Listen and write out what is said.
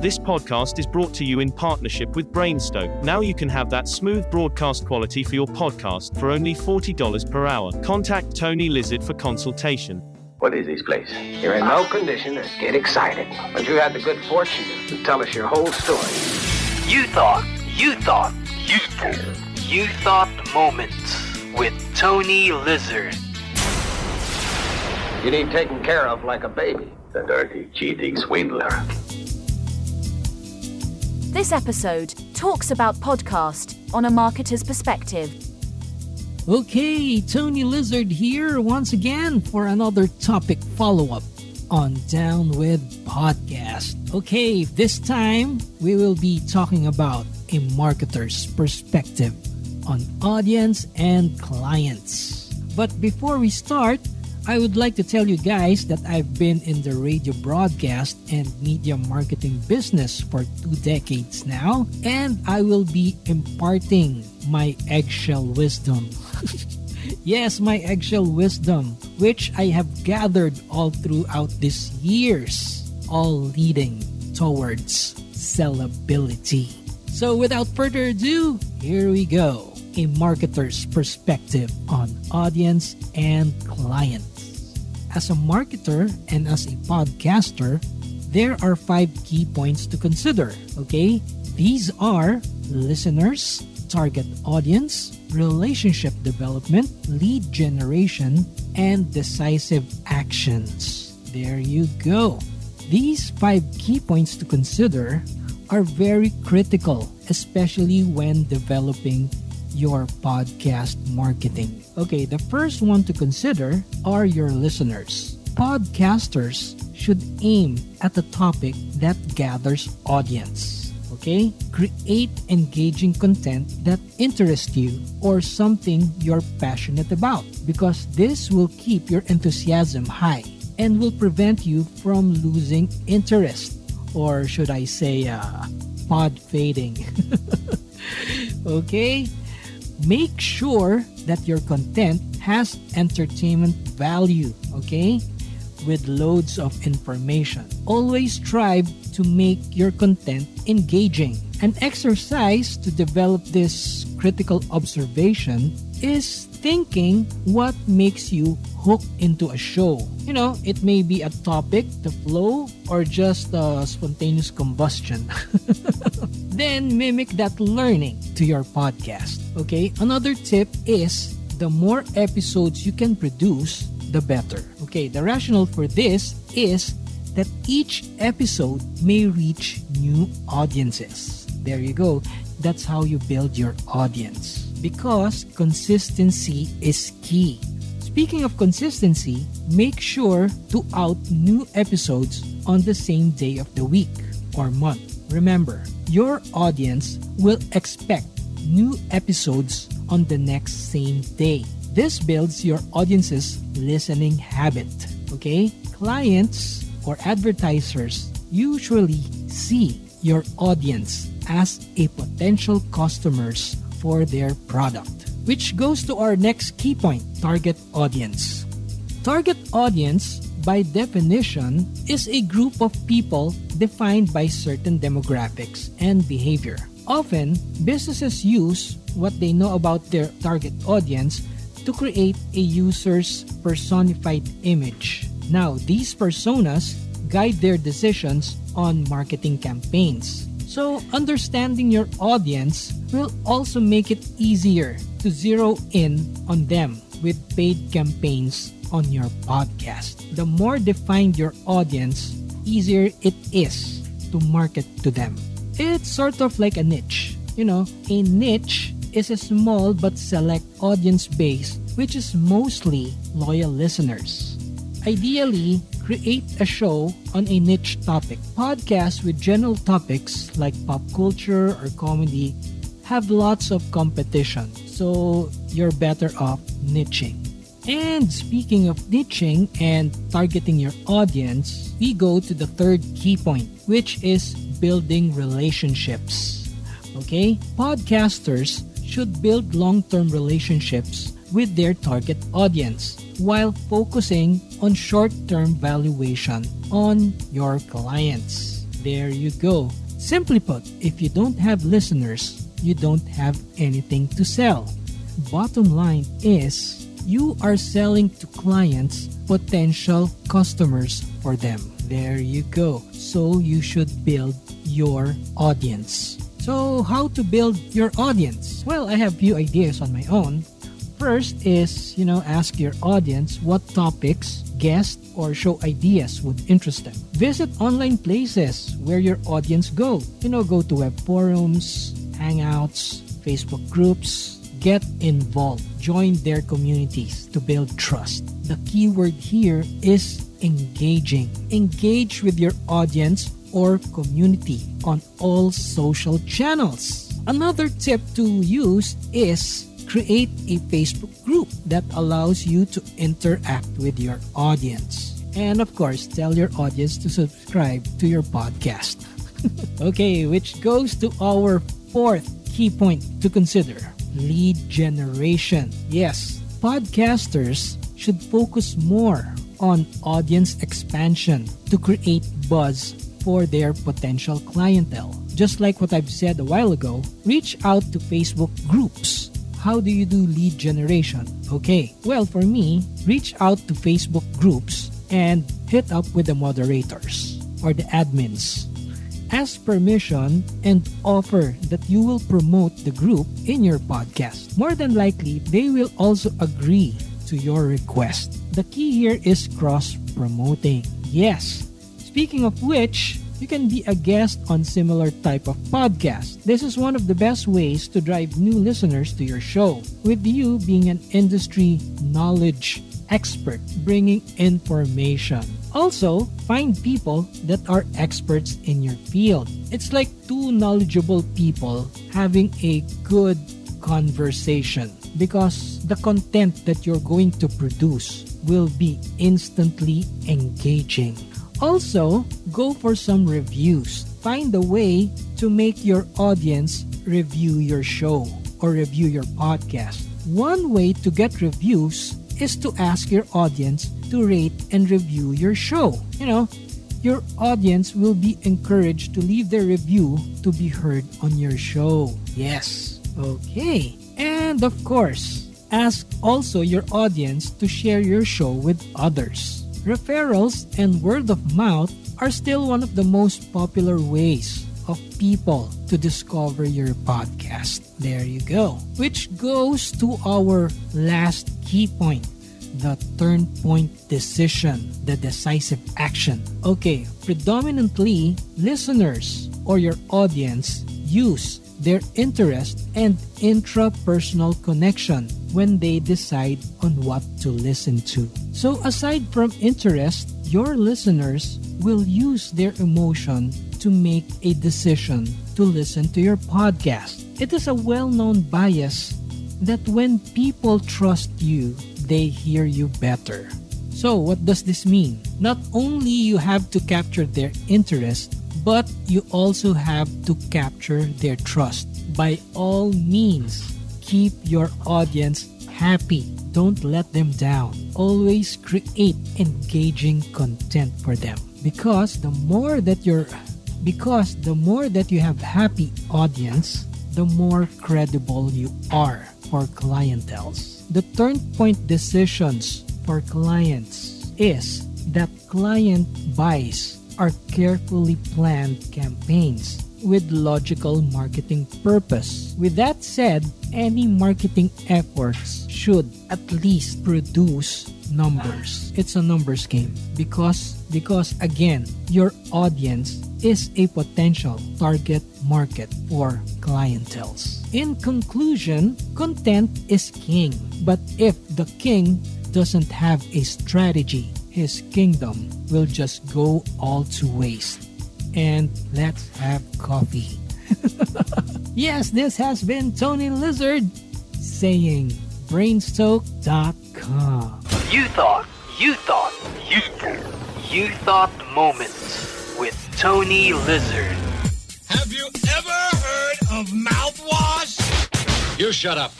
This podcast is brought to you in partnership with Brainstoke. Now you can have that smooth broadcast quality for your podcast for only $40 per hour. Contact Tony Lizard for consultation. What is this place? You're in no condition to get excited, but you had the good fortune to tell us your whole story. You thought, you thought, you thought, you thought moments with Tony Lizard. You need taken care of like a baby. The dirty, cheating swindler. This episode talks about podcast on a marketer's perspective. Okay, Tony Lizard here once again for another topic follow up on Down with Podcast. Okay, this time we will be talking about a marketer's perspective on audience and clients. But before we start, I would like to tell you guys that I've been in the radio broadcast and media marketing business for two decades now, and I will be imparting my eggshell wisdom. yes, my eggshell wisdom, which I have gathered all throughout these years, all leading towards sellability. So, without further ado, here we go a marketer's perspective on audience and client. As a marketer and as a podcaster, there are five key points to consider, okay? These are listeners, target audience, relationship development, lead generation, and decisive actions. There you go. These five key points to consider are very critical, especially when developing your podcast marketing. Okay, the first one to consider are your listeners. Podcasters should aim at the topic that gathers audience. Okay? Create engaging content that interests you or something you're passionate about because this will keep your enthusiasm high and will prevent you from losing interest or should I say uh, pod fading. okay? Make sure that your content has entertainment value, okay? With loads of information. Always strive to make your content engaging. An exercise to develop this critical observation is thinking what makes you hook into a show. You know, it may be a topic, the flow, or just a spontaneous combustion. then mimic that learning to your podcast. Okay, another tip is the more episodes you can produce, the better. Okay, the rationale for this is that each episode may reach new audiences. There you go. That's how you build your audience. Because consistency is key. Speaking of consistency, make sure to out new episodes on the same day of the week or month. Remember, your audience will expect new episodes on the next same day. This builds your audience's listening habit. Okay? Clients or advertisers usually see your audience as a potential customers for their product. Which goes to our next key point target audience. Target audience, by definition, is a group of people defined by certain demographics and behavior. Often, businesses use what they know about their target audience to create a user's personified image. Now, these personas guide their decisions on marketing campaigns. So, understanding your audience will also make it easier to zero in on them with paid campaigns on your podcast. The more defined your audience, easier it is to market to them. It's sort of like a niche. You know, a niche is a small but select audience base which is mostly loyal listeners. Ideally, create a show on a niche topic. Podcasts with general topics like pop culture or comedy have lots of competition, so you're better off niching. And speaking of niching and targeting your audience, we go to the third key point, which is building relationships. Okay? Podcasters should build long term relationships with their target audience while focusing on short term valuation on your clients. There you go. Simply put, if you don't have listeners, you don't have anything to sell. Bottom line is, you are selling to clients potential customers for them. There you go. So you should build your audience. So, how to build your audience? Well, I have few ideas on my own. First is, you know, ask your audience what topics, guests, or show ideas would interest them. Visit online places where your audience go. You know, go to web forums, hangouts, Facebook groups, get involved. Join their communities to build trust. The key word here is engaging. Engage with your audience or community on all social channels. Another tip to use is create a Facebook group that allows you to interact with your audience. And of course, tell your audience to subscribe to your podcast. okay, which goes to our fourth key point to consider lead generation. Yes, podcasters should focus more on audience expansion to create buzz for their potential clientele. Just like what I've said a while ago, reach out to Facebook groups. How do you do lead generation? Okay, well, for me, reach out to Facebook groups and hit up with the moderators or the admins. Ask permission and offer that you will promote the group in your podcast. More than likely, they will also agree to your request. The key here is cross promoting. Yes, Speaking of which, you can be a guest on similar type of podcast. This is one of the best ways to drive new listeners to your show, with you being an industry knowledge expert bringing information. Also, find people that are experts in your field. It's like two knowledgeable people having a good conversation because the content that you're going to produce will be instantly engaging. Also, go for some reviews. Find a way to make your audience review your show or review your podcast. One way to get reviews is to ask your audience to rate and review your show. You know, your audience will be encouraged to leave their review to be heard on your show. Yes. Okay. And of course, ask also your audience to share your show with others. Referrals and word of mouth are still one of the most popular ways of people to discover your podcast. There you go. Which goes to our last key point the turn point decision, the decisive action. Okay, predominantly listeners or your audience use their interest and intrapersonal connection when they decide on what to listen to. So, aside from interest, your listeners will use their emotion to make a decision to listen to your podcast. It is a well known bias that when people trust you, they hear you better. So, what does this mean? Not only you have to capture their interest, but you also have to capture their trust. By all means, keep your audience happy. Don't let them down. Always create engaging content for them. Because the more that you're because the more that you have happy audience, the more credible you are for clientels. The turn point decisions for clients is that client buys are carefully planned campaigns with logical marketing purpose. With that said, any marketing efforts should at least produce numbers. It's a numbers game because because again, your audience is a potential target market for clientels. In conclusion, content is king. But if the king doesn't have a strategy, his kingdom will just go all to waste and let's have coffee. yes, this has been Tony Lizard saying brainstoke.com. You thought, you thought, you thought, you thought moments with Tony Lizard. Have you ever heard of mouthwash? You shut up.